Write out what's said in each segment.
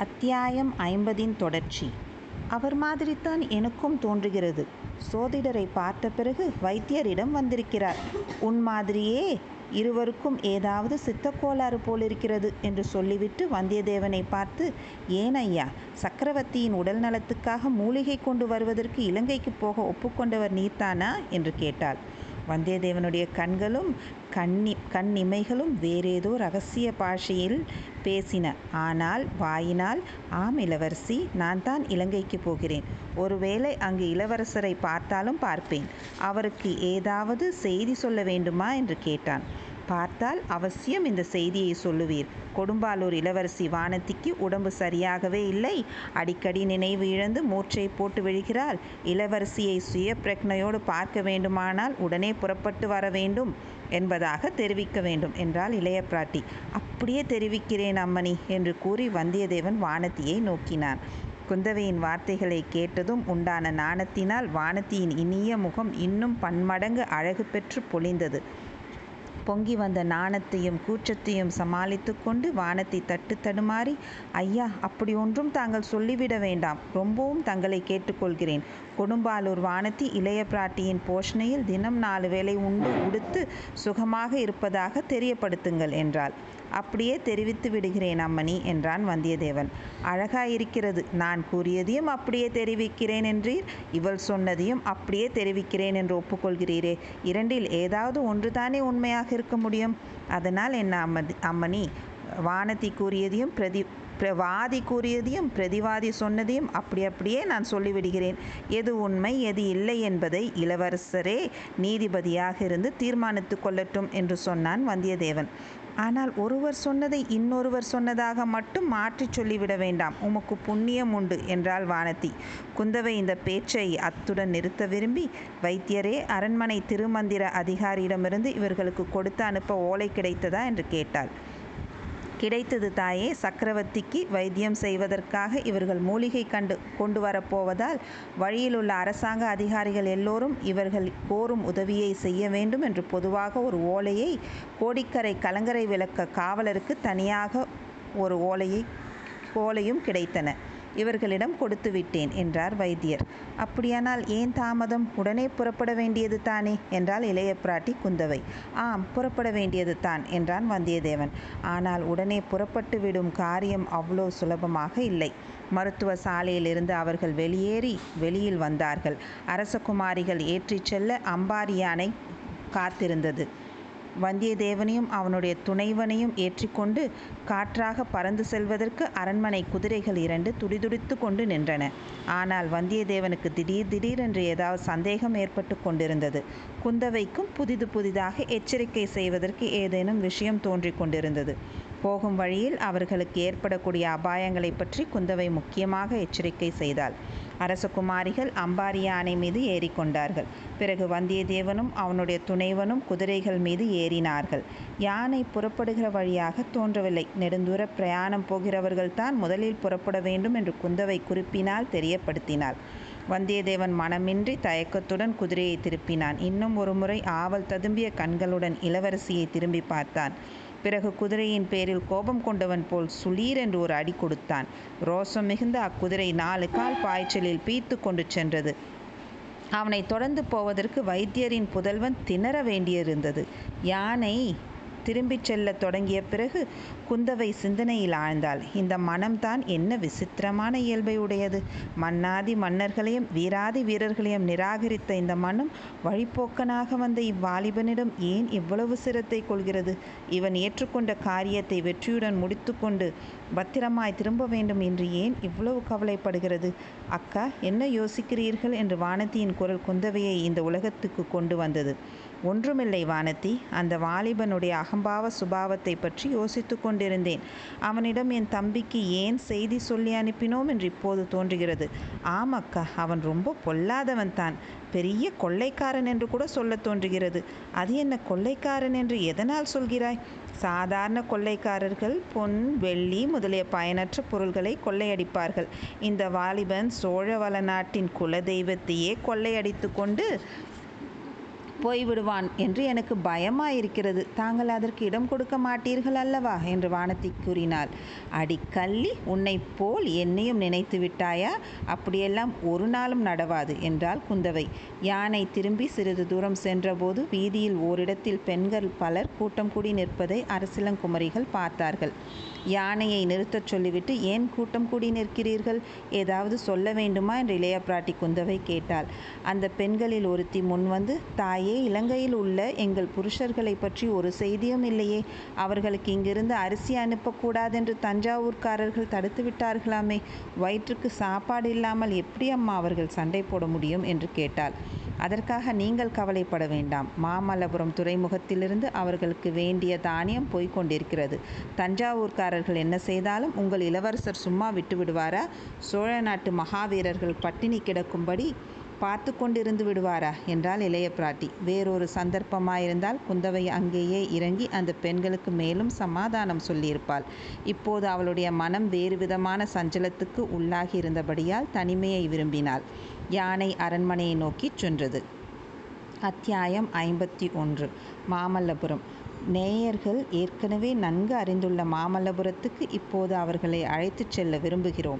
அத்தியாயம் ஐம்பதின் தொடர்ச்சி. அவர் மாதிரித்தான் எனக்கும் தோன்றுகிறது. சோதிடரை பார்த்த பிறகு வைத்தியரிடம் வந்திருக்கிறார். உன் மாதிரியே இருவருக்கும் ஏதாவது சித்தக்கோளாறு போலிருக்கிறது என்று சொல்லிவிட்டு வந்தியத்தேவனை பார்த்து ஏன் ஐயா சக்கரவர்த்தியின் உடல் நலத்துக்காக மூலிகை கொண்டு வருவதற்கு இலங்கைக்கு போக ஒப்புக்கொண்டவர் நீர்தானா என்று கேட்டாள். வந்தியத்தேவனுடைய கண்களும் கண்ணி கண் இமைகளும் வேறேதோ ரகசிய பாஷையில் பேசின. ஆனால் வாயினால் ஆம் இளவரசி நான் தான் இலங்கைக்கு போகிறேன். ஒருவேளை அங்கு இளவரசரை பார்த்தாலும் பார்ப்பேன். அவருக்கு ஏதாவது செய்தி சொல்ல வேண்டுமா? என்று கேட்டான். பார்த்தால் அவசியம் இந்த செய்தியை சொல்லுவீர். கொடும்பாலூர் இளவரசி வானதிக்கு உடம்பு சரியாகவே இல்லை. அடிக்கடி நினைவு இழந்து மூர்ச்சை போட்டு விழுகிறாள். இளவரசியை சுய பிரக்னையோடு பார்க்க வேண்டுமானால் உடனே புறப்பட்டு வர வேண்டும் என்பதாக தெரிவிக்க வேண்டும் என்றாள் இளைய பிராட்டி. அப்படியே தெரிவிக்கிறேன் அம்மணி என்று கூறி வந்தியத்தேவன் வானதியை நோக்கினான். குந்தவையின் வார்த்தைகளை கேட்டதும் உண்டான நாணத்தினால் வானத்தியின் இனிய முகம் இன்னும் பன்மடங்கு அழகு பெற்று பொழிந்தது. பொங்கி வந்த நாணத்தையும் கூச்சத்தையும் சமாளித்து கொண்டு வானத்தை தட்டு தடுமாறி ஐயா அப்படி ஒன்றும் தாங்கள் சொல்லிவிட வேண்டாம். ரொம்பவும் தங்களை கேட்டுக்கொள்கிறேன். கொடும்பாலூர் வானத்தி இளைய பிராட்டியின் போஷணையில் தினம் நாலு வேளை உண்டு உடுத்து சுகமாக இருப்பதாக தெரியப்படுத்துங்கள் என்றாள். அப்படியே தெரிவித்து விடுகிறேன் அம்மணி என்றான் வந்தியத்தேவன். அழகாயிருக்கிறது. நான் கூறியதையும் அப்படியே தெரிவிக்கிறேன் என்றீர். இவள் சொன்னதையும் அப்படியே தெரிவிக்கிறேன் என்று ஒப்புக்கொள்கிறீரே. இரண்டில் ஏதாவது ஒன்றுதானே உண்மையாக இருக்க முடியும்? அதனால் என்ன அம்மதி அம்மணி வானதி கூறியதையும் பிரதி வாதி கூறியதையும் பிரதிவாதி சொன்னதையும் அப்படி அப்படியே நான் சொல்லிவிடுகிறேன். எது உண்மை எது இல்லை என்பதை இளவரசரே நீதிபதியாக இருந்து தீர்மானித்து கொள்ளட்டும் என்று சொன்னான் வந்தியத்தேவன். ஆனால் ஒருவர் சொன்னதை இன்னொருவர் சொன்னதாக மட்டும் மாற்றி சொல்லிவிட வேண்டாம். உமக்கு புண்ணியம் உண்டு என்றாள் வானதி. குந்தவை இந்த பேச்சை அத்துடன் நிறுத்த விரும்பி வைத்தியரே அரண்மனை திருமந்திர அதிகாரியிடமிருந்து இவர்களுக்கு கொடுத்து அனுப்ப ஓலை கிடைத்ததா என்று கேட்டாள். கிடைத்தது தாயே. சக்கரவர்த்திக்கு வைத்தியம் செய்வதற்காக இவர்கள் மூலிகை கண்டு கொண்டு வரப்போவதால் வழியிலுள்ள அரசாங்க அதிகாரிகள் எல்லோரும் இவர்கள் கோரும் உதவியை செய்ய வேண்டும் என்று பொதுவாக ஒரு ஓலையை கோடிக்கரை கலங்கரை விளக்க காவலருக்கு தனியாக ஒரு ஓலையை ஓலையும் கிடைத்தன. இவர்களிடம் கொடுத்து விட்டேன் என்றார் வைத்தியர். அப்படியானால் ஏன் தாமதம்? உடனே புறப்பட வேண்டியது தானே? என்றால் இளைய பிராட்டி குந்தவை. ஆம் புறப்பட வேண்டியது தான் என்றான் வந்தியத்தேவன். ஆனால் உடனே புறப்பட்டு விடும் காரியம் அவ்வளோ சுலபமாக இல்லை. மருத்துவ சாலையிலிருந்து அவர்கள் வெளியேறி வெளியில் வந்தார்கள். அரசகுமாரிகள் ஏற்றிச் செல்ல அம்பாரியானை காத்திருந்தது. வந்தியத்தேவனையும் அவனுடைய துணைவனையும் ஏற்றிக்கொண்டு காற்றாக பறந்து செல்வதற்கு அரண்மனை குதிரைகள் இரண்டு துடிதுடித்து கொண்டு நின்றன. ஆனால் வந்தியத்தேவனுக்கு திடீர் திடீரென்று ஏதாவது சந்தேகம் ஏற்பட்டு கொண்டிருந்தது. குந்தவைக்கும் புதிது புதிதாக எச்சரிக்கை செய்வதற்கு ஏதேனும் விஷயம் தோன்றிக் கொண்டிருந்தது. போகும் வழியில் அவர்களுக்கு ஏற்படக்கூடிய அபாயங்களை பற்றி குந்தவை முக்கியமாக எச்சரிக்கை செய்தாள். அரசகுமாரிகள் அம்பாரி யானை மீது ஏறிக்கொண்டார்கள் பிறகு வந்தியத்தேவனும் அவனுடைய துணைவனும் குதிரைகள் மீது ஏறினார்கள். யானை புறப்படுகிற வழியாக தோன்றவில்லை. நெடுந்தூர பிரயாணம் போகிறவர்கள்தான் முதலில் புறப்பட வேண்டும் என்று குந்தவை குறிப்பினால் தெரியப்படுத்தினாள். வந்தியத்தேவன் மனமின்றி தயக்கத்துடன் குதிரையை திருப்பினான். இன்னும் ஒருமுறை ஆவல் ததும்பிய கண்களுடன் இளவரசியை திரும்பி பார்த்தான். பிறகு குதிரையின் பேரில் கோபம் கொண்டவன் போல் சுளீர் என்று ஒரு அடி கொடுத்தான். ரோசம் மிகுந்த அக்குதிரை நாலு கால் பாய்ச்சலில் பீத்து கொண்டு சென்றது. அவனை தொடர்ந்து போவதற்கு வைத்தியரின் புதல்வன் திணற வேண்டியிருந்தது. யானை திரும்பிச் செல்லத் தொடங்கிய பிறகு குந்தவை சிந்தனையில் ஆழ்ந்தாள். இந்த மனம்தான் என்ன விசித்திரமான இயல்பை உடையது. மன்னாதி மன்னர்களையும் வீராதி வீரர்களையும் நிராகரித்த இந்த மனம் வழிப்போக்கனாக வந்த இவ்வாலிபனிடம் ஏன் இவ்வளவு சிரத்தை கொள்கிறது? இவன் ஏற்றுக்கொண்ட காரியத்தை வெற்றியுடன் முடித்துக்கொண்டு பத்திரமாய் திரும்ப வேண்டும் என்று ஏன் இவ்வளவு கவலைப்படுகிறது? அக்கா என்ன யோசிக்கிறீர்கள்? என்று வானதியின் குரல் குந்தவையை இந்த உலகத்துக்கு கொண்டு வந்தது. ஒன்றுமில்லை வானதி அந்த வாலிபனுடைய அகம்பாவ சுபாவத்தை பற்றி யோசித்து கொண்டிருந்தேன். அவனிடம் என் தம்பிக்கு ஏன் செய்தி சொல்லி அனுப்பினோம் என்று இப்போது தோன்றுகிறது. ஆமக்கா அவன் ரொம்ப பொல்லாதவன் தான். பெரிய கொள்ளைக்காரன் என்று கூட சொல்ல தோன்றுகிறது. அது என்ன கொள்ளைக்காரன் என்று எதனால் சொல்கிறாய்? சாதாரண கொள்ளைக்காரர்கள் பொன் வெள்ளி முதலிய பயனற்ற பொருள்களை கொள்ளையடிப்பார்கள். இந்த வாலிபன் சோழவள நாட்டின் குலதெய்வத்தையே கொள்ளையடித்து கொண்டு போய்விடுவான் என்று எனக்கு பயமாயிருக்கிறது. தாங்கள் அதற்கு இடம் கொடுக்க மாட்டீர்கள் அல்லவா? என்று வானதி கூறினாள். அடிக்கல்லி உன்னை உன்னைப் போல் என்னையும் நினைத்து விட்டாயா? அப்படியெல்லாம் ஒரு நாளும் நடவாது என்றாள் குந்தவை. யானை திரும்பி சிறிது தூரம் சென்றபோது வீதியில் ஓரிடத்தில் பெண்கள் பலர் கூட்டம் கூடி நிற்பதை அரசிலங்குமரிகள் பார்த்தார்கள். யானையை நிறுத்தச் சொல்லிவிட்டு ஏன் கூட்டம் கூடி நிற்கிறீர்கள்? ஏதாவது சொல்ல வேண்டுமா? என்று இளைய பிராட்டி குந்தவை கேட்டாள். அந்த பெண்களில் ஒருத்தி முன்வந்து தாயே இலங்கையில் உள்ள எங்கள் புருஷர்களை பற்றி ஒரு செய்தியும் இல்லையே. அவர்களுக்கு இங்கிருந்து அரிசி அனுப்பக்கூடாதென்று தஞ்சாவூர்காரர்கள் தடுத்து விட்டார்களாமே. வயிற்றுக்கு சாப்பாடு இல்லாமல் எப்படி அம்மா அவர்கள் சண்டை போட முடியும் என்று கேட்டாள். அதற்காக நீங்கள் கவலைப்பட வேண்டாம். மாமல்லபுரம் துறைமுகத்திலிருந்து அவர்களுக்கு வேண்டிய தானியம் போய்க் கொண்டிருக்கிறது. தஞ்சாவூர்காரர்கள் என்ன செய்தாலும் உங்கள் இளவரசர் சும்மா விட்டு விடுவாரா சோழ நாட்டு மகாவீரர்கள் பட்டினி கிடக்கும்படி பார்த்து கொண்டிருந்து விடுவாரா? என்றாள் இளைய பிராட்டி. வேறொரு சந்தர்ப்பமாயிருந்தால் குந்தவை அங்கேயே இறங்கி அந்த பெண்களுக்கு மேலும் சமாதானம் சொல்லியிருப்பாள். இப்போது அவளுடைய மனம் வேறு விதமான சஞ்சலத்துக்கு உள்ளாகி இருந்தபடியால் தனிமையை விரும்பினாள். யானை அரண்மனையை நோக்கிச் சென்றது. அத்தியாயம் ஐம்பத்தி ஒன்று. மாமல்லபுரம். நேயர்கள் ஏற்கனவே நன்கு அறிந்துள்ள மாமல்லபுரத்துக்கு இப்போது அவர்களை அழைத்துச் செல்ல விரும்புகிறோம்.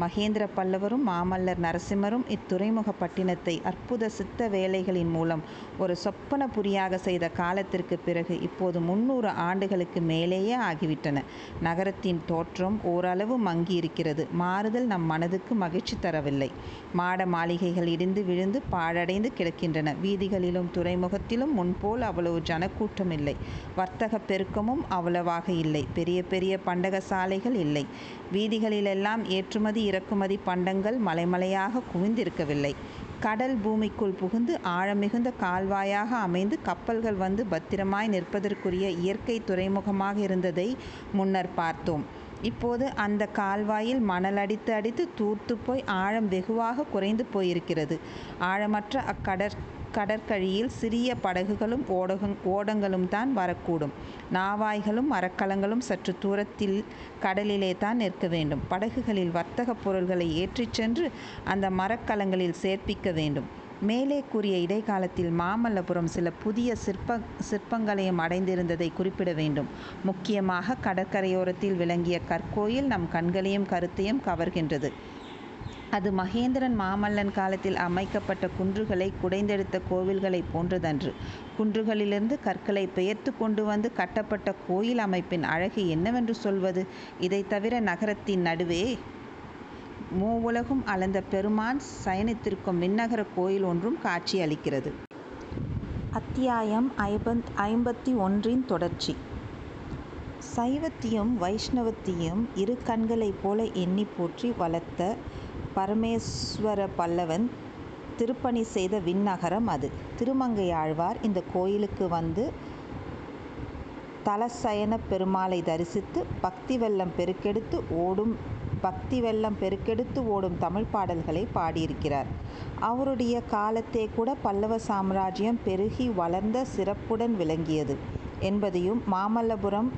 மகேந்திர பல்லவரும் மாமல்லர் நரசிம்மரும் இத்துறைமுகப்பட்டினத்தை அற்புத சித்த வேலைகளின் மூலம் ஒரு சொப்பன புரியாக செய்த காலத்திற்கு பிறகு இப்போது முன்னூறு ஆண்டுகளுக்கு மேலேயே ஆகிவிட்டன. நகரத்தின் தோற்றம் ஓரளவு மங்கி இருக்கிறது மாறுதல் நம் மனதுக்கு மகிழ்ச்சி தரவில்லை. மாட மாளிகைகள் இடிந்து விழுந்து பாழடைந்து கிடக்கின்றன. வீதிகளிலும் துறைமுகத்திலும் முன்போல் அவ்வளவு ஜனக்கூட்டம் இல்லை வர்த்தக பெருக்கமும் அவ்வளவாக இல்லை. பெரிய பெரிய பண்டக சாலைகள் இல்லை. வீதிகளிலெல்லாம் ஏற்றுமதி இறக்குமதி பண்டங்கள் மலைமலையாக குவிந்திருக்கவில்லை. கடல் பூமிக்குள் புகுந்து ஆழமிகுந்த கால்வாயாக அமைந்து கப்பல்கள் வந்து பத்திரமாய் நிற்பதற்குரிய இயற்கை துறைமுகமாக இருந்ததை முன்னர் பார்த்தோம். இப்போது அந்த கால்வாயில் மணல் அடித்து அடித்து தூர்த்து போய் ஆழம் வெகுவாக குறைந்து போயிருக்கிறது. ஆழமற்ற அக்கடற் கடற்கழியில் சிறிய படகுகளும் ஓடகம் ஓடங்களும் தான் வரக்கூடும். நாவாய்களும் மரக்கலங்களும் சற்று தூரத்தில் கடலிலே தான் நிற்க வேண்டும். படகுகளில் வர்த்தக பொருள்களை ஏற்றிச் சென்று அந்த மரக்கலங்களில் சேர்ப்பிக்க வேண்டும். மேலே கூறிய இடைக்காலத்தில் மாமல்லபுரம் சில புதிய சிற்ப சிற்பங்களையும் அடைந்திருந்ததை குறிப்பிட வேண்டும். முக்கியமாக கடற்கரையோரத்தில் விளங்கிய கற்கோயில் நம் கண்களையும் கருத்தையும் கவர்கின்றது. அது மகேந்திரன் மாமல்லன் காலத்தில் அமைக்கப்பட்ட குன்றுகளை குடைந்தெடுத்த கோவில்களைப் போன்றதன்று. குன்றுகளிலிருந்து கற்களை பெயர்த்து கொண்டு வந்து கட்டப்பட்ட கோயில் அமைப்பின் அழகு என்னவென்று சொல்வது? இதை தவிர நகரத்தின் நடுவே மூவுலகும் அளந்த பெருமான் சயனித்திருக்கும் விண்ணகர கோயில் ஒன்றும் காட்சி அளிக்கிறது. அத்தியாயம் ஐம்பத் ஐம்பத்தி ஒன்றின் தொடர்ச்சி. சைவத்தையும் வைஷ்ணவத்தையும் இரு கண்களைப் போல எண்ணி போற்றி வளர்த்த பரமேஸ்வர பல்லவன் திருப்பணி செய்த விண்ணகரம் அது. திருமங்கை ஆழ்வார் இந்த கோயிலுக்கு வந்து தலசயன பெருமாளை தரிசித்து பக்தி வெள்ளம் பெருக்கெடுத்து ஓடும் பக்தி வெள்ளம் பெருக்கெடுத்து ஓடும் தமிழ் பாடல்களை பாடியிருக்கிறார். அவருடைய காலத்தே கூட பல்லவ சாம்ராஜ்யம் பெருகி வளர்ந்த சிறப்புடன் விளங்கியது என்பதையும் மாமல்லபுரம்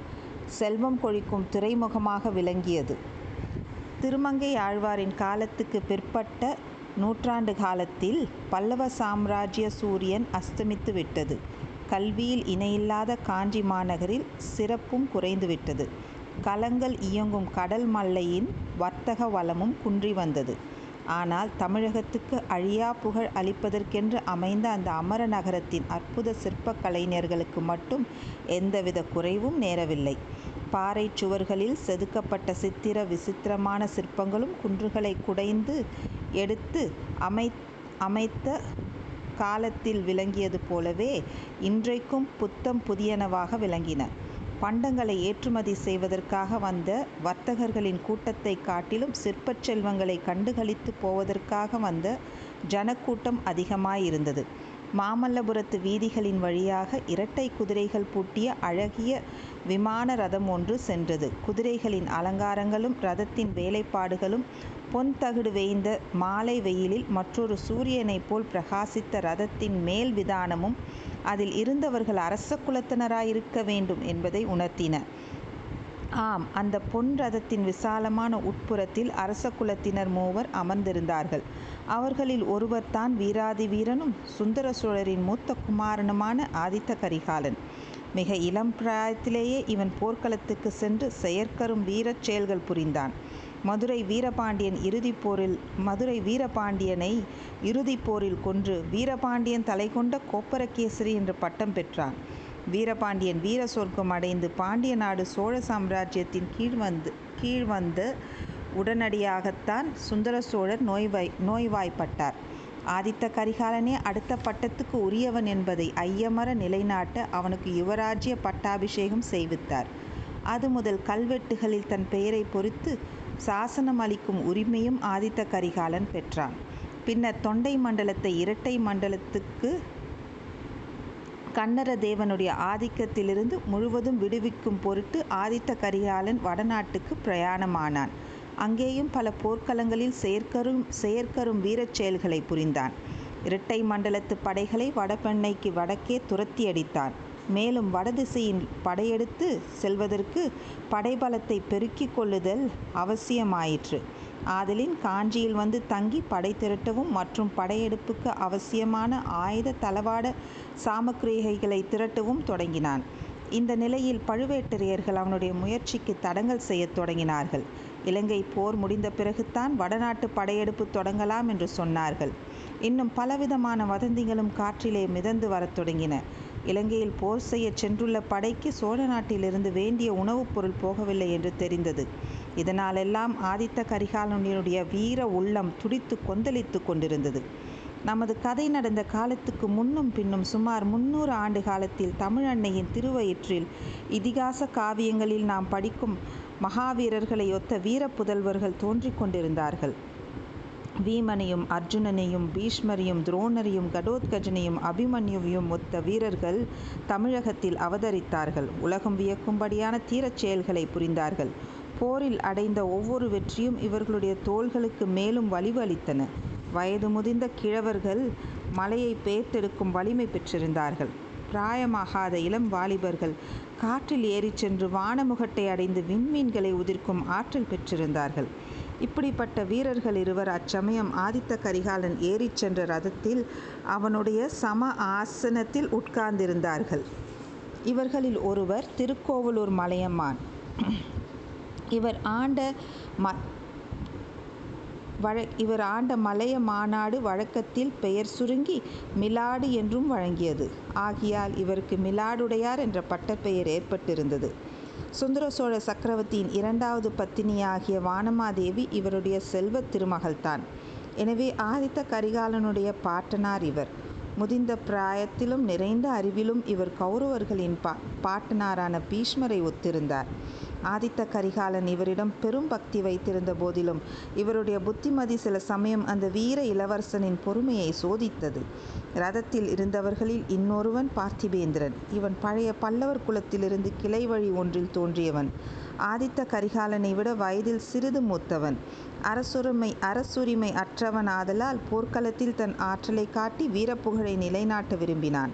செல்வம் கொழிக்கும் துறைமுகமாக விளங்கியது. திருமங்கை ஆழ்வாரின் காலத்துக்கு பிற்பட்ட நூற்றாண்டு காலத்தில் பல்லவ சாம்ராஜ்ய சூரியன் அஸ்தமித்து விட்டது. கல்வியில் இணையில்லாத காஞ்சி மாநகரில் சிறப்பும் குறைந்துவிட்டது கலங்கள் இயங்கும் கடல் மல்லையின் வர்த்தக வளமும் குன்றி வந்தது. ஆனால் தமிழகத்துக்கு அழியா புகழ் அளிப்பதற்கென்று அமைந்த அந்த அமர நகரத்தின் அற்புத சிற்ப கலைஞர்களுக்கு மட்டும் எந்தவித குறைவும் நேரவில்லை. பாறை சுவர்களில் செதுக்கப்பட்ட சித்திர விசித்திரமான சிற்பங்களும் குன்றுகளை குடைந்து எடுத்து அமை அமைத்த காலத்தில் விளங்கியது போலவே இன்றைக்கும் புத்தம் புதியனவாக விளங்கின. பண்டங்களை ஏற்றுமதி செய்வதற்காக வந்த வர்த்தகர்களின் கூட்டத்தை காட்டிலும் சிற்பச் செல்வங்களை கண்டுகளித்து போவதற்காக வந்த ஜனக்கூட்டம் அதிகமாயிருந்தது. மாமல்லபுரத்து வீதிகளின் வழியாக இரட்டை குதிரைகள் பூட்டிய அழகிய விமான ரதம் ஒன்று சென்றது. குதிரைகளின் அலங்காரங்களும் ரதத்தின் வேலைப்பாடுகளும் பொன் தகடு வேய்ந்த மாலை வெயிலில் மற்றொரு சூரியனைப் போல் பிரகாசித்த ரதத்தின் மேல் விதானமும் அதில் இருந்தவர்கள் அரச குலத்தினராயிருக்க வேண்டும் என்பதை உணர்த்தின. ஆம் அந்த பொன் ரதத்தின் விசாலமான உட்புறத்தில் அரச குலத்தினர் மூவர் அமர்ந்திருந்தார்கள். அவர்களில் ஒருவர்தான் வீராதி வீரனும் சுந்தர சோழரின் மூத்த குமாரனுமான ஆதித்த கரிகாலன். மிக இளம் பிராயத்திலேயே இவன் போர்க்களத்துக்கு சென்று செயற்கரும் வீரச் செயல்கள் புரிந்தான். மதுரை வீரபாண்டியன் இறுதிப் போரில் மதுரை வீரபாண்டியனை இறுதிப் போரில் கொன்று வீரபாண்டியன் தலை கொண்ட கோப்பரகேசரி என்று பட்டம் பெற்றான். வீரபாண்டியன் வீர சொர்க்கம் அடைந்து பாண்டிய நாடு சோழ சாம்ராஜ்யத்தின் கீழ் வந்து கீழ் வந்து உடனடியாகத்தான் சுந்தர சோழர் நோய்வாய் நோய்வாய்ப்பட்டார். ஆதித்த கரிகாலனே அடுத்த பட்டத்துக்கு உரியவன் என்பதை ஐயமர நிலைநாட்ட அவனுக்கு யுவராஜ்ய பட்டாபிஷேகம் செய்வித்தார். அது முதல் கல்வெட்டுகளில் தன் பெயரை பொறித்து சாசனம் அளிக்கும் உரிமையும் ஆதித்த கரிகாலன் பெற்றான். பின்னர் தொண்டை மண்டலத்தை இரட்டை மண்டலத்துக்கு கன்னர தேவனுடைய ஆதிக்கத்திலிருந்து முழுவதும் விடுவிக்கும் பொருட்டு ஆதித்த கரிகாலன் வடநாட்டுக்கு பிரயாணமானான். அங்கேயும் பல போர்க்களங்களில் செயற்கரும் செயற்கரும் வீரச் செயல்களை புரிந்தான். இரட்டை மண்டலத்து படைகளை வடபெண்ணைக்கு வடக்கே துரத்தி அடித்தான் மேலும் வடதிசையின் படையெடுத்து செல்வதற்கு படைபலத்தை பெருக்கிக் கொள்ளுதல் அவசியமாயிற்று. ஆதலின் காஞ்சியில் வந்து தங்கி படை திரட்டவும் மற்றும் படையெடுப்புக்கு அவசியமான ஆயுத தளவாட சாமக்கிரிகைகளை திரட்டவும் தொடங்கினான். இந்த நிலையில் பழுவேட்டரையர்கள் அவனுடைய முயற்சிக்கு தடங்கல் செய்யத் தொடங்கினார்கள். இலங்கை போர் முடிந்த பிறகுதான் வடநாட்டு படையெடுப்பு தொடங்கலாம் என்று சொன்னார்கள். இன்னும் பலவிதமான வதந்திகளும் காற்றிலே மிதந்து வரத் தொடங்கின. இலங்கையில் போர் செய்ய சென்றுள்ள படைக்கு சோழ நாட்டிலிருந்து வேண்டிய உணவுப் பொருள் போகவில்லை என்று தெரிந்தது. இதனாலெல்லாம் ஆதித்த கரிகாலனுடைய வீர உள்ளம் துடித்து கொந்தளித்து கொண்டிருந்தது. நமது கதை நடந்த காலத்துக்கு முன்னும் பின்னும் சுமார் முன்னூறு ஆண்டு காலத்தில் தமிழ் அன்னையின் திருவயிற்றில் இதிகாச காவியங்களில் நாம் படிக்கும் மகாவீரர்களை ஒத்த வீர புதல்வர்கள் தோன்றிக் கொண்டிருந்தார்கள். வீமனையும் அர்ஜுனனையும் பீஷ்மரையும் துரோணரையும் கடோத்கஜனையும் அபிமன்யுவையும் ஒத்த வீரர்கள் தமிழகத்தில் அவதரித்தார்கள். உலகம் வியக்கும்படியான தீரச் செயல்களை புரிந்தார்கள். போரில் அடைந்த ஒவ்வொரு வெற்றியும் இவர்களுடைய தோள்களுக்கு மேலும் வலிவு அளித்தன. வயது முதிர்ந்த கிழவர்கள் மலையை பேர்த்தெடுக்கும் வலிமை பெற்றிருந்தார்கள். பிராயமாகாத இளம் வாலிபர்கள் காற்றில் ஏறிச் சென்று வானமுகட்டை அடைந்து விண்மீன்களை உதிர்க்கும் ஆற்றல் பெற்றிருந்தார்கள். இப்படிப்பட்ட வீரர்கள் இருவர் அச்சமயம் ஆதித்த கரிகாலன் ஏறிச் சென்ற ரதத்தில் அவனுடைய சம ஆசனத்தில் உட்கார்ந்திருந்தார்கள். இவர்களில் ஒருவர் திருக்கோவலூர் மலையமான் இவர் ஆண்ட ம வழ இவர் ஆண்ட மலைய மாநாடு வழக்கத்தில் பெயர் சுருங்கி மிலாடு என்றும் வழங்கியது. ஆகியால் இவருக்கு மிலாடுடையார் என்ற பட்டப்பெயர் ஏற்பட்டிருந்தது. சுந்தர சோழ சக்கரவர்த்தியின் இரண்டாவது பத்தினியாகிய வானமாதேவி இவருடைய செல்வத் திருமகள்தான். எனவே ஆதித்த கரிகாலனுடைய பாட்டனார் இவர். முதிர்ந்த பிராயத்திலும் நிறைந்த அறிவிலும் இவர் கௌரவர்களின் பா பாட்டனாரான பீஷ்மரை ஒத்திருந்தார். ஆதித்த கரிகாலன் இவரிடம் பெரும் பக்தி வைத்திருந்த போதிலும் இவருடைய புத்திமதி சில சமயம் அந்த வீர இளவரசனின் பொறுமையை சோதித்தது. ரதத்தில் இருந்தவர்களில் இன்னொருவன் பார்த்திபேந்திரன். இவன் பழைய பல்லவர் குலத்திலிருந்து கிளை வழி ஒன்றில் தோன்றியவன். ஆதித்த கரிகாலனை விட வயதில் சிறிது மூத்தவன். அரசுரிமை அரசுரிமை அற்றவன் ஆதலால் போர்க்களத்தில் தன் ஆற்றலை காட்டி வீரப்புகழை நிலைநாட்ட விரும்பினான்.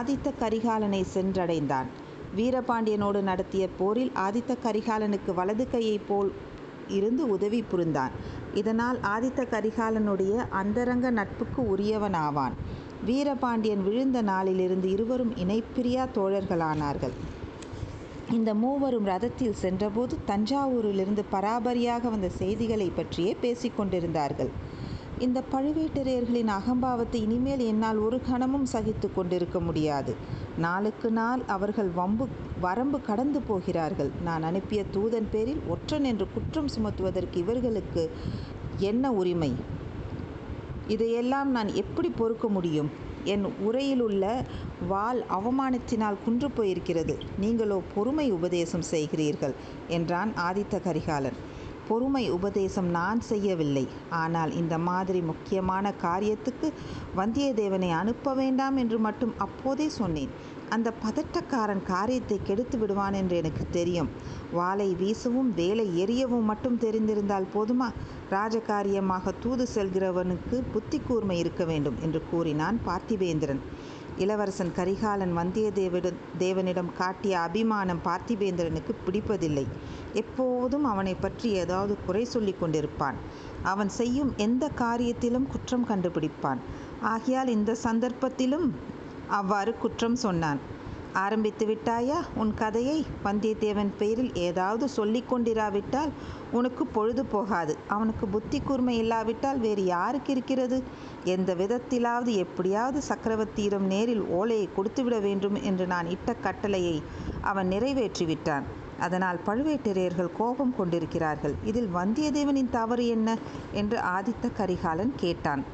ஆதித்த கரிகாலனை சென்றடைந்தான். வீரபாண்டியனோடு நடத்திய போரில் ஆதித்த கரிகாலனுக்கு வலது கையை போல் இருந்து உதவி புரிந்தான். இதனால் ஆதித்த கரிகாலனுடைய அந்தரங்க நட்புக்கு உரியவனாவான். வீரபாண்டியன் விழுந்த நாளிலிருந்து இருவரும் இணைப்பிரியா தோழர்களானார்கள். இந்த மூவரும் ரதத்தில் சென்றபோது தஞ்சாவூரிலிருந்து பராபரியாக வந்த செய்திகளை பற்றியே பேசிக்கொண்டிருந்தார்கள் இந்த பழுவேட்டரையர்களின் அகம்பாவத்தை இனிமேல் என்னால் ஒரு கணமும் சகித்து கொண்டிருக்க முடியாது. நாளுக்கு நாள் அவர்கள் வம்பு வரம்பு கடந்து போகிறார்கள். நான் அனுப்பிய தூதன் பேரில் ஒற்றன் என்று குற்றம் சுமத்துவதற்கு இவர்களுக்கு என்ன உரிமை? இதையெல்லாம் நான் எப்படி பொறுக்க முடியும்? என் உரையிலுள்ள வாள் அவமானத்தினால் குன்று போயிருக்கிறது. நீங்களோ பொறுமை உபதேசம் செய்கிறீர்கள் என்றான் ஆதித்த கரிகாலன். பொறுமை உபதேசம் நான் செய்யவில்லை. ஆனால் இந்த மாதிரி முக்கியமான காரியத்துக்கு வந்தியத்தேவனை அனுப்ப வேண்டாம் என்று மட்டும் அப்போதே சொன்னேன். அந்த பதட்டக்காரன் காரியத்தை கெடுத்து விடுவான் என்று எனக்கு தெரியும். வாளை வீசவும் வேலை எரியவும் மட்டும் தெரிந்திருந்தால் போதுமா? ராஜகாரியமாக தூது செல்கிறவனுக்கு புத்தி கூர்மை இருக்க வேண்டும் என்று கூறினான் பார்த்திவேந்திரன். இளவரசன் கரிகாலன் வந்தியத்தேவனிடம் தேவனிடம் காட்டிய அபிமானம் பார்த்திபேந்திரனுக்கு பிடிப்பதில்லை. எப்போதும் அவனை பற்றி ஏதாவது குறை சொல்லி கொண்டிருப்பான். அவன் செய்யும் எந்த காரியத்திலும் குற்றம் கண்டுபிடிப்பான். ஆகையால் இந்த சந்தர்ப்பத்திலும் அவ்வாறு குற்றம் சொன்னான். ஆரம்பித்து விட்டாயா? உன் கதையை வந்தியத்தேவன் பெயரில் ஏதாவது சொல்லி கொண்டிராவிட்டால் உனக்கு பொழுது போகாது. அவனுக்கு புத்தி கூர்மை இல்லாவிட்டால் வேறு யாருக்கு இருக்கிறது? எந்த விதத்திலாவது எப்படியாவது சக்கரவர்த்தியிடம் நேரில் ஓலையை கொடுத்துவிட வேண்டும் என்று நான் இட்ட கட்டளையை அவன் நிறைவேற்றிவிட்டான். அதனால் பழுவேட்டரையர்கள் கோபம் கொண்டிருக்கிறார்கள். இதில் வந்தியத்தேவனின் தவறு என்ன? என்று ஆதித்த கரிகாலன் கேட்டான்.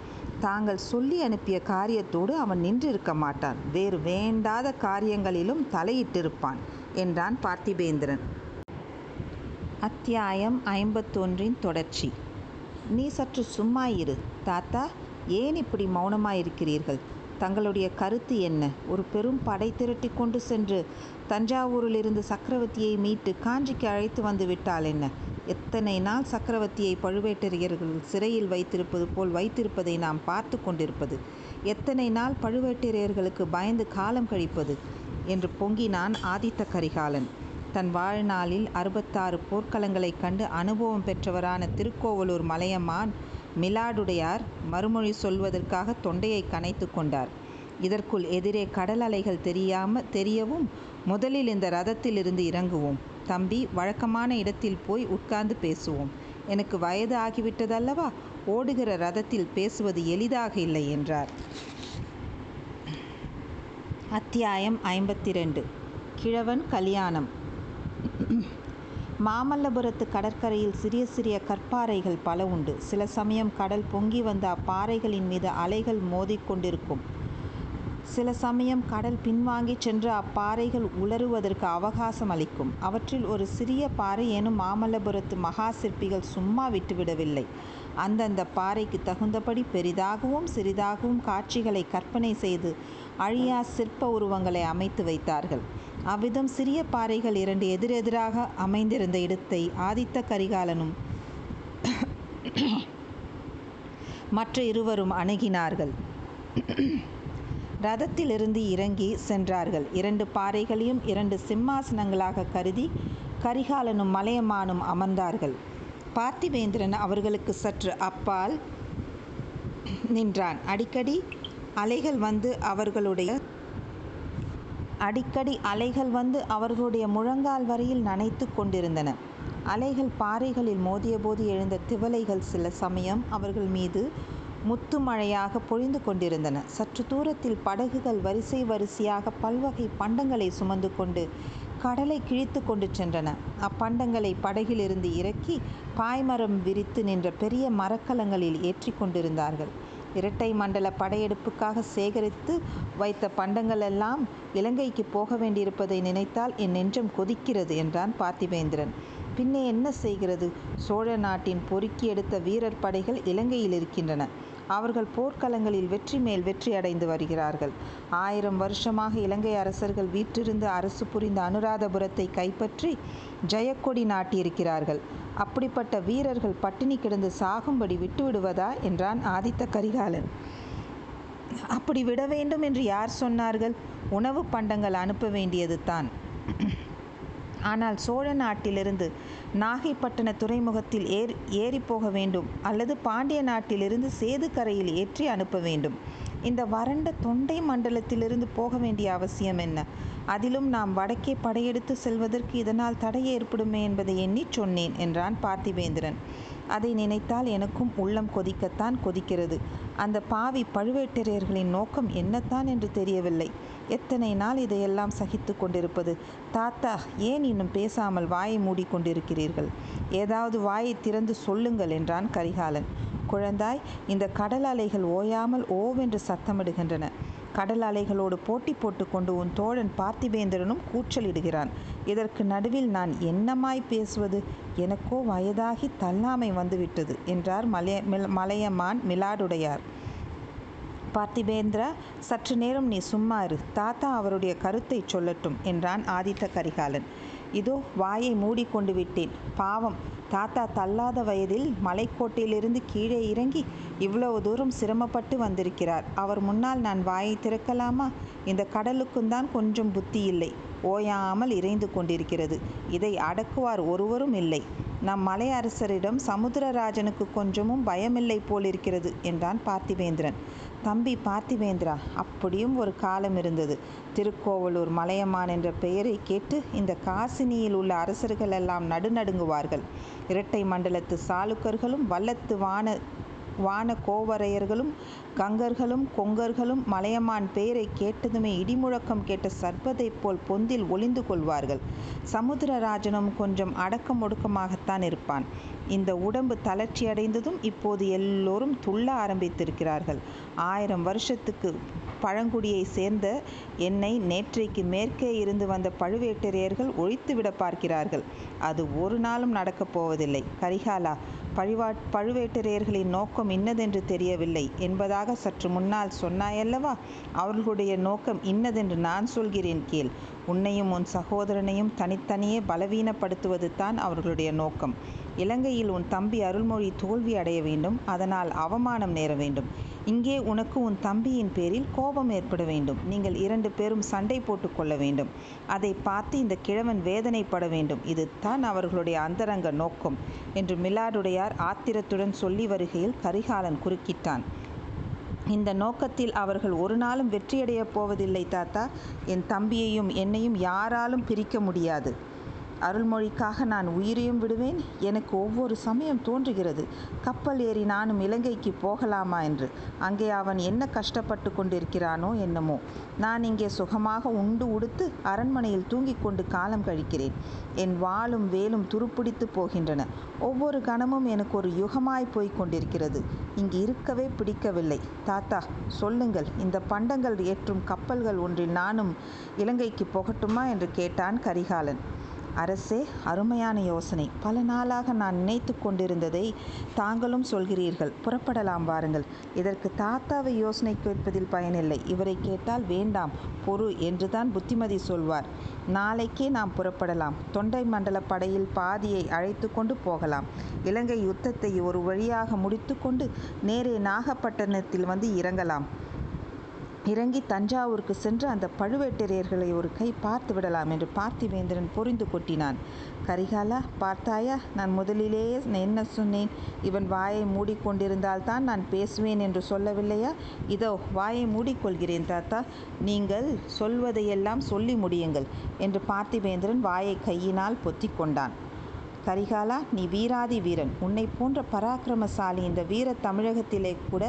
தாங்கள் சொல்லி அனுப்பிய காரியத்தோடு அவன் நின்றிருக்க மாட்டான். வேறு வேண்டாத காரியங்களிலும் தலையிட்டிருப்பான் என்றான் பார்த்திபேந்திரன். அத்தியாயம் ஐம்பத்தொன்றின் தொடர்ச்சி. நீ சற்று சும்மா இரு தாத்தா. ஏன் இப்படி மௌனமாயிருக்கிறீர்கள்? தங்களுடைய கருத்து என்ன? ஒரு பெரும் படை திரட்டி கொண்டு சென்று தஞ்சாவூரிலிருந்து சக்கரவர்த்தியை மீட்டு காஞ்சிக்கு அழைத்து வந்து விட்டால் என்ன? எத்தனை நாள் சக்கரவர்த்தியை பழுவேட்டரையர்கள் சிறையில் வைத்திருப்பது போல் வைத்திருப்பதை நாம் பார்த்து கொண்டிருப்பது? எத்தனை நாள் பழுவேட்டரையர்களுக்கு பயந்து காலம் கழிப்பது? என்று பொங்கினான் ஆதித்த கரிகாலன். தன் வாழ்நாளில் அறுபத்தாறு போர்க்களங்களைக் கண்டு அனுபவம் பெற்றவரான திருக்கோவலூர் மலையமான் மிலாடுடையார் மறுமொழி சொல்வதற்காக தொண்டையை கனைத்து கொண்டார். இதற்குள் எதிரே கடல் அலைகள் தெரியாம தெரியவும் முதலில் இந்த ரதத்திலிருந்து இறங்குவோம். தம்பி வழக்கமான இடத்தில் போய் உட்கார்ந்து பேசுவோம். எனக்கு வயது ஆகிவிட்டதல்லவா? ஓடுகிற ரதத்தில் பேசுவது எளிதாக இல்லை என்றார். அத்தியாயம் ஐம்பத்தி ரெண்டு கிழவன் கல்யாணம். மாமல்லபுரத்து கடற்கரையில் சிறிய சிறிய கற்பாறைகள் பல உண்டு. சில சமயம் கடல் பொங்கி வந்த அப்பாறைகளின் மீது அலைகள் மோதிக்கொண்டிருக்கும். சில சமயம் கடல் பின்வாங்கி சென்று அப்பாறைகள் உலருவதற்கு அவகாசம் அளிக்கும். அவற்றில் ஒரு சிறிய பாறை எனும் மாமல்லபுரத்து மகா சிற்பிகள் சும்மா விட்டுவிடவில்லை. அந்தந்த பாறைக்கு தகுந்தபடி பெரிதாகவும் சிறிதாகவும் காட்சிகளை கற்பனை செய்து அழியா சிற்ப உருவங்களை அமைத்து வைத்தார்கள். அவ்விதம் சிறிய பாறைகள் இரண்டு எதிரெதிராக அமைந்திருந்த இடத்தை ஆதித்த கரிகாலனும் மற்ற இருவரும் அணுகினார்கள். ரதத்திலிருந்து இறங்கி சென்றார்கள். இரண்டு பாறைகளையும் இரண்டு சிம்மாசனங்களாக கருதி கரிகாலனும் மலையமானும் அமர்ந்தார்கள். பார்த்திவேந்திரன் அவர்களுக்கு சற்று அப்பால் நின்றான். அடிக்கடி அலைகள் வந்து அவர்களுடைய அடிக்கடி அலைகள் வந்து அவர்களுடைய முழங்கால் வரையில் நனைத்து கொண்டிருந்தன. அலைகள் பாறைகளில் மோதியபோது எழுந்த திவலைகள் சில சமயம் அவர்கள் மீது முத்து மழையாக பொழிந்து கொண்டிருந்தன. சற்று தூரத்தில் படகுகள் வரிசை வரிசையாக பல்வகை பண்டங்களை சுமந்து கொண்டு கடலை கிழித்து கொண்டு சென்றன. அப்பண்டங்களை படகிலிருந்து இறக்கி பாய்மரம் விரித்து நின்ற பெரிய மரக்கலங்களில் ஏற்றி கொண்டிருந்தார்கள். இரட்டை மண்டல படையெடுப்புக்காக சேகரித்து வைத்த பண்டங்களெல்லாம் இலங்கைக்கு போக வேண்டியிருப்பதை நினைத்தால் என் நெஞ்சம் கொதிக்கிறது என்றான் பார்த்திவேந்திரன். பின்னே என்ன செய்கிறது? சோழ நாட்டின் பொறுக்கி எடுத்த வீரர் படைகள் இலங்கையில் இருக்கின்றன. அவர்கள் போர்க்களங்களில் வெற்றி மேல் வெற்றி அடைந்து வருகிறார்கள். ஆயிரம் வருஷமாக இலங்கை அரசர்கள் வீற்றிருந்து அரசு புரிந்த அனுராதபுரத்தை கைப்பற்றி ஜெயக்கொடி நாட்டியிருக்கிறார்கள். அப்படிப்பட்ட வீரர்கள் பட்டினி கிடந்து சாகும்படி விட்டுவிடுவதா என்றான் ஆதித்த கரிகாலன். அப்படி விட வேண்டும் என்று யார் சொன்னார்கள்? உணவு பண்டங்கள் அனுப்ப வேண்டியது தான் ஆனால் சோழ நாட்டிலிருந்து நாகைப்பட்டின துறைமுகத்தில் ஏர் ஏறி போக வேண்டும் அல்லது பாண்டிய நாட்டிலிருந்து சேதுக்கரையில் ஏற்றி அனுப்ப வேண்டும். இந்த வறண்ட தொண்டை மண்டலத்திலிருந்து போக வேண்டிய அவசியம் என்ன? அதிலும் நாம் வடக்கே படையெடுத்து செல்வதற்கு இதனால் தடை ஏற்படுமே என்பதை எண்ணிச் சொன்னேன் என்றான் பார்த்திவேந்திரன். அதை நினைத்தால் எனக்கும் உள்ளம் கொதிக்கத்தான் கொதிக்கிறது. அந்த பாவி பழுவேட்டரையர்களின் நோக்கம் என்னத்தான் என்று தெரியவில்லை. எத்தனை நாள் இதையெல்லாம் சகித்து கொண்டிருப்பது? தாத்தா ஏன் இன்னும் பேசாமல் வாயை மூடிக்கொண்டிருக்கிறீர்கள் ஏதாவது வாயை திறந்து சொல்லுங்கள் என்றான் கரிகாலன். குழந்தாய் இந்த கடல் அலைகள் ஓயாமல் ஓவென்று சத்தமிடுகின்றன. கடல் அலைகளோடு போட்டி போட்டுக்கொண்டு உன் தோழன் பார்த்திபேந்திரனும் கூச்சலிடுகிறான். இதற்கு நடுவில் நான் என்னமாய் பேசுவது? எனக்கோ வயதாகி தள்ளாமை வந்துவிட்டது என்றார் மலைய மலையமான் மிலாடுடையார். பார்த்திபேந்திரா சற்று நேரம் நீ சும்மா இரு தாத்தா அவருடைய கருத்தை சொல்லட்டும் என்றான் ஆதித்த கரிகாலன். இதோ வாயை மூடிக்கொண்டு விட்டேன். பாவம் தாத்தா தள்ளாத வயதில் மலைக்கோட்டையிலிருந்து கீழே இறங்கி இவ்வளவு தூரம் சிரமப்பட்டு வந்திருக்கிறார். அவர் முன்னால் நான் வாயை திறக்கலாமா? இந்த கடலுக்கும் தான் கொஞ்சம் புத்தி இல்லை. ஓயாமல் இறைந்து கொண்டிருக்கிறது. இதை அடக்குவார் ஒருவரும் இல்லை. நம் மலை அரசரிடம் சமுத்திரராஜனுக்கு கொஞ்சமும் பயமில்லை போலிருக்கிறது என்றான் பார்த்திவேந்திரன். தம்பி பார்த்திவேந்திரா அப்படியும் ஒரு காலம் இருந்தது. திருக்கோவலூர் மலையமான் என்ற பெயரை கேட்டு இந்த காசினியில் உள்ள அரசர்கள் எல்லாம் நடுநடுங்குவார்கள். இரட்டை மண்டலத்து சாளுக்கர்களும் வல்லத்து வான வான கோவரையர்களும் கங்கர்களும் கொங்கர்களும் மலையமான் பெயரை கேட்டதுமே இடிமுழக்கம் கேட்ட சர்ப்பத்தைப் போல் பொந்தில் ஒளிந்து கொள்வார்கள். சமுத்திரராஜனும் கொஞ்சம் அடக்கம் ஒடுக்கமாகத்தான் இருப்பான். இந்த உடம்பு தளர்ச்சி அடைந்ததும் இப்போது எல்லோரும் துள்ள ஆரம்பித்திருக்கிறார்கள். ஆயிரம் வருஷத்துக்கு பழங்குடியை சேர்ந்த என்னை நேற்றைக்கு மேற்கே இருந்து வந்த பழுவேட்டரையர்கள் ஒழித்துவிட பார்க்கிறார்கள். அது ஒரு நாளும் நடக்கப் போவதில்லை. கரிகாலா பழிவா பழுவேட்டரையர்களின் நோக்கம் இன்னதென்று தெரியவில்லை. என்பதாக சற்று முன்னால் சொன்னாயல்லவா? அவர்களுடைய நோக்கம் இன்னதென்று நான் சொல்கிறேன் கேள். உன்னையும் உன் சகோதரனையும் தனித்தனியே பலவீனப்படுத்துவது தான் அவர்களுடைய நோக்கம். இலங்கையில் உன் தம்பி அருள்மொழி தோல்வி அடைய வேண்டும். அதனால் அவமானம் நேர வேண்டும். இங்கே உனக்கு உன் தம்பியின் பேரில் கோபம் ஏற்பட வேண்டும். நீங்கள் இரண்டு பேரும் சண்டை போட்டுக்கொள்ள வேண்டும். அதை பார்த்து இந்த கிழவன் வேதனைப்பட வேண்டும். இது தான் அவர்களுடைய அந்தரங்க நோக்கம் என்று மிலாடுடையார் ஆத்திரத்துடன் சொல்லி வருகையில் கரிகாலன் குறுக்கிட்டான். இந்த நோக்கத்தில் அவர்கள் ஒரு நாளும் வெற்றியடையப் போவதில்லை தாத்தா. என் தம்பியையும் என்னையும் யாராலும் பிரிக்க முடியாது. அருள்மொழிக்காக நான் உயிரையும் விடுவேன். எனக்கு ஒவ்வொரு சமயம் தோன்றுகிறது. கப்பல் ஏறி நானும் இலங்கைக்கு போகலாமா என்று. அங்கே அவன் என்ன கஷ்டப்பட்டு கொண்டிருக்கிறானோ என்னமோ. நான் இங்கே சுகமாக உண்டு உடுத்து அரண்மனையில் தூங்கிக் கொண்டு காலம் கழிக்கிறேன். என் வாளும் வேலும் துருப்பிடித்து போகின்றன. ஒவ்வொரு கணமும் எனக்கு ஒரு யுகமாய் போய்க் கொண்டிருக்கிறது. இங்கு இருக்கவே பிடிக்கவில்லை. தாத்தா சொல்லுங்கள். இந்த பண்டங்கள் ஏற்றும் கப்பல்கள் ஒன்றில் நானும் இலங்கைக்கு போகட்டுமா? என்று கேட்டான் கரிகாலன். அரசே அருமையான யோசனை. பல நாளாக நான் நினைத்து கொண்டிருந்ததை தாங்களும் சொல்கிறீர்கள். புறப்படலாம் வாருங்கள். இதற்கு தாத்தாவை யோசனை கேட்பதில் பயனில்லை. இவரை கேட்டால் வேண்டாம் பொறு என்றுதான் புத்திமதி சொல்வார். நாளைக்கே நாம் புறப்படலாம். தொண்டை மண்டல படையில் பாதியை அழைத்து கொண்டு போகலாம். இலங்கை யுத்தத்தை ஒரு வழியாக முடித்துக்கொண்டு நேரே நாகப்பட்டினத்தில் வந்து இறங்கலாம். இறங்கி தஞ்சாவூருக்கு சென்று அந்த பழுவேட்டரையர்களை ஒரு கை பார்த்து விடலாம் என்று பார்த்திவேந்திரன் பொறிந்து கொட்டினான். கரிகாலா பார்த்தாயா நான் முதலிலேயே என்ன சொன்னேன்? இவன் வாயை மூடிக்கொண்டிருந்தால் தான் நான் பேசுவேன் என்று சொல்லவில்லையா? இதோ வாயை மூடிக்கொள்கிறேன் தாத்தா. நீங்கள் சொல்வதையெல்லாம் சொல்லி முடியுங்கள் என்று பார்த்திவேந்திரன் வாயை கையினால் பொத்தி கொண்டான். கரிகாலா நீ வீராதி வீரன். உன்னை போன்ற பராக்கிரமசாலி இந்த வீர தமிழகத்திலே கூட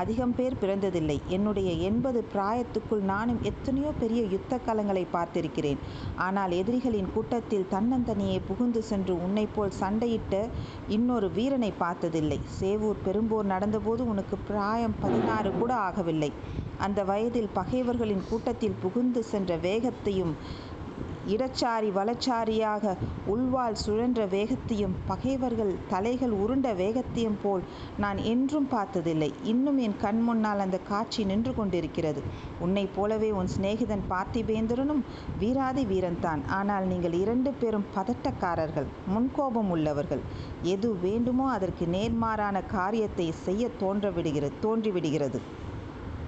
அதிகம் பேர் பிறந்ததில்லை. என்னுடைய எண்பது பிராயத்துக்குள் நானும் எத்தனையோ பெரிய யுத்த கலங்களை பார்த்திருக்கிறேன். ஆனால் எதிரிகளின் கூட்டத்தில் தன்னந்தனியே புகுந்து சென்று உன்னை போல் சண்டையிட்ட இன்னொரு வீரனை பார்த்ததில்லை. சேவூர் பெரும்போர் நடந்தபோது உனக்கு பிராயம் பதினாறு கூட ஆகவில்லை. அந்த வயதில் பகைவர்களின் கூட்டத்தில் புகுந்து சென்ற வேகத்தையும் இடச்சாரி வலச்சாரியாக உள்வாள் சுழன்ற வேகத்தையும் பகைவர்கள் தலைகள் உருண்ட வேகத்தையும் போல் நான் என்றும் பார்த்ததில்லை. இன்னும் என் கண் முன்னால் அந்த காட்சி நின்று கொண்டிருக்கிறது. உன்னைப் போலவே உன் சிநேகிதன் பார்த்திபேந்திரனும் வீராதி வீரன்தான். ஆனால் நீங்கள் இரண்டு பேரும் பதட்டக்காரர்கள் முன்கோபம் உள்ளவர்கள். எது வேண்டுமோ அதற்கு நேர்மாறான காரியத்தை செய்ய தோன்ற விடுகிறது தோன்றிவிடுகிறது.